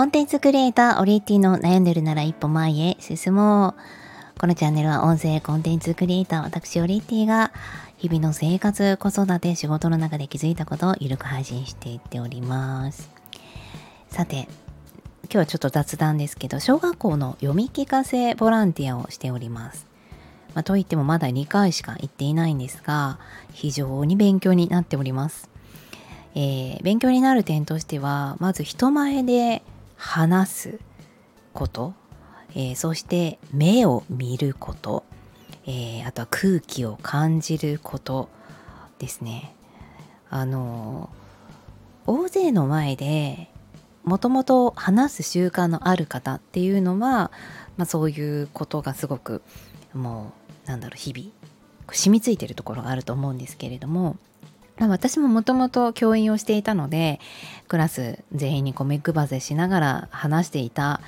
コンテンツクリエイターオリエティの悩んでるなら一歩前へ進もう。このチャンネルは音声コンテンツクリエイター私オリエティが日々の生活、子育て、仕事の中で気づいたことをゆるく配信していっております。さて、今日はちょっと雑談ですけど、小学校の読み聞かせボランティアをしております。まあ、といってもまだ2回しか行っていないんですが、非常に勉強になっております。えー、勉強になる点としてはまず人前で話すこと、えー、そして目を見ること、えー、あとは空気を感じることですね。あの大勢の前でもともと話す習慣のある方っていうのは、まあ、そういうことがすごくもうなんだろう日々染みついてるところがあると思うんですけれども、私ももともと教員をしていたのでクラス全員にこう目配せしながら話していた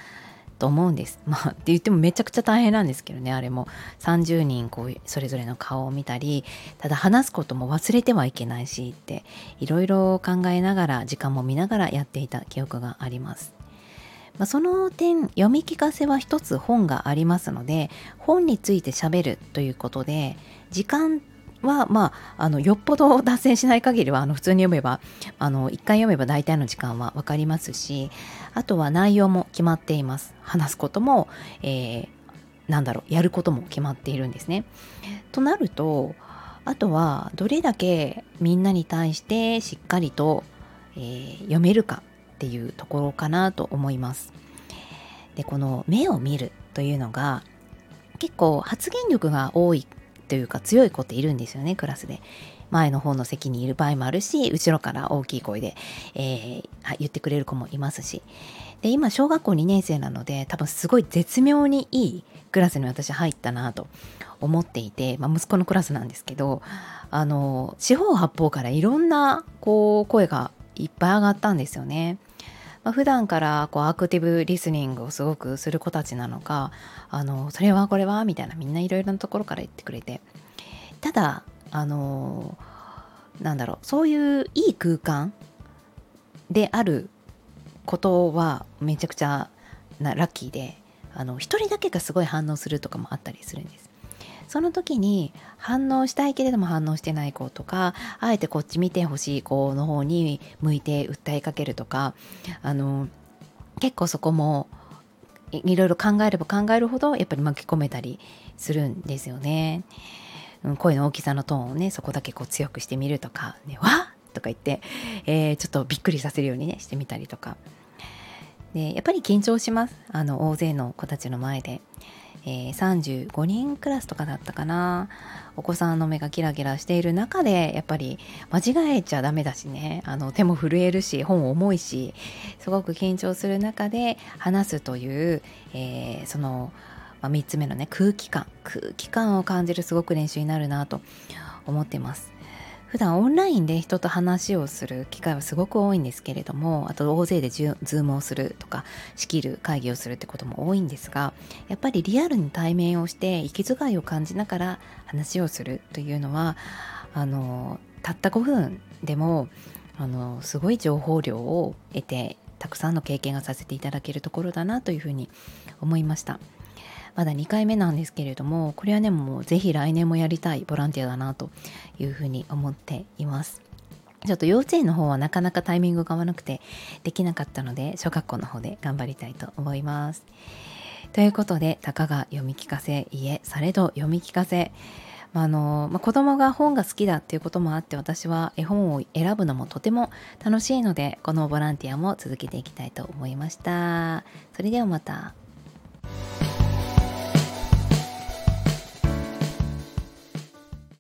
と思うんです。まあって言ってもめちゃくちゃ大変なんですけどねあれも30人こうそれぞれの顔を見たりただ話すことも忘れてはいけないしっていろいろ考えながら時間も見ながらやっていた記憶があります。まあ、その点読み聞かせは一つ本がありますので本についてしゃべるということで時間は、まあ、あのよっぽど脱線しない限りはあの普通に読めばあの1回読めば大体の時間は分かりますしあとは内容も決まっています話すことも、えー、なんだろうやることも決まっているんですね。となるとあとはどれだけみんなに対してしっかりと、えー、読めるかっていうところかなと思います。でこの目を見るというのが結構発言力が多いというか強い子っているんですよねクラスで。前の方の席にいる場合もあるし後ろから大きい声で、えー、言ってくれる子もいますしで今小学校2年生なので多分すごい絶妙にいいクラスに私入ったなと思っていて、まあ、息子のクラスなんですけどあの四方八方からいろんなこう声がいっぱい上がったんですよね。まあ、普段からこうアクティブリスニングをすごくする子たちなのかあのそれはこれはみたいなみんないろいろなところから言ってくれてただあのなんだろうそういういい空間であることはめちゃくちゃなラッキーであの一人だけがすごい反応するとかもあったりするんです。その時に反応したいけれども反応してない子とかあえてこっち見てほしい子の方に向いて訴えかけるとかあの結構そこもいろいろ考えれば考えるほどやっぱり巻き込めたりするんですよね。声の大きさのトーンをねそこだけこう強くしてみるとか「ね、わっ!」とか言って、えー、ちょっとびっくりさせるようにねしてみたりとかでやっぱり緊張しますあの大勢の子たちの前でえー、35人クラスとかだったかな。お子さんの目がキラキラしている中でやっぱり間違えちゃダメだしね。あの手も震えるし本重いしすごく緊張する中で話すという、えー、その、まあ、3つ目のね空気感。空気感を感じるすごく練習になるなと思ってます。普段オンラインで人と話をする機会はすごく多いんですけれどもあと大勢でズームをするとか仕切る会議をするってことも多いんですがやっぱりリアルに対面をして息遣いを感じながら話をするというのはあのたった5分でもあのすごい情報量を得てたくさんの経験がさせていただけるところだなというふうに思いました。まだ2回目なんですけれどもこれはねもうぜひ来年もやりたいボランティアだなというふうに思っていますちょっと幼稚園の方はなかなかタイミングが合わなくてできなかったので小学校の方で頑張りたいと思いますということでたかが読み聞かせいえされど読み聞かせあのまあ、子供が本が好きだっていうこともあって私は絵本を選ぶのもとても楽しいのでこのボランティアも続けていきたいと思いました。それではまた。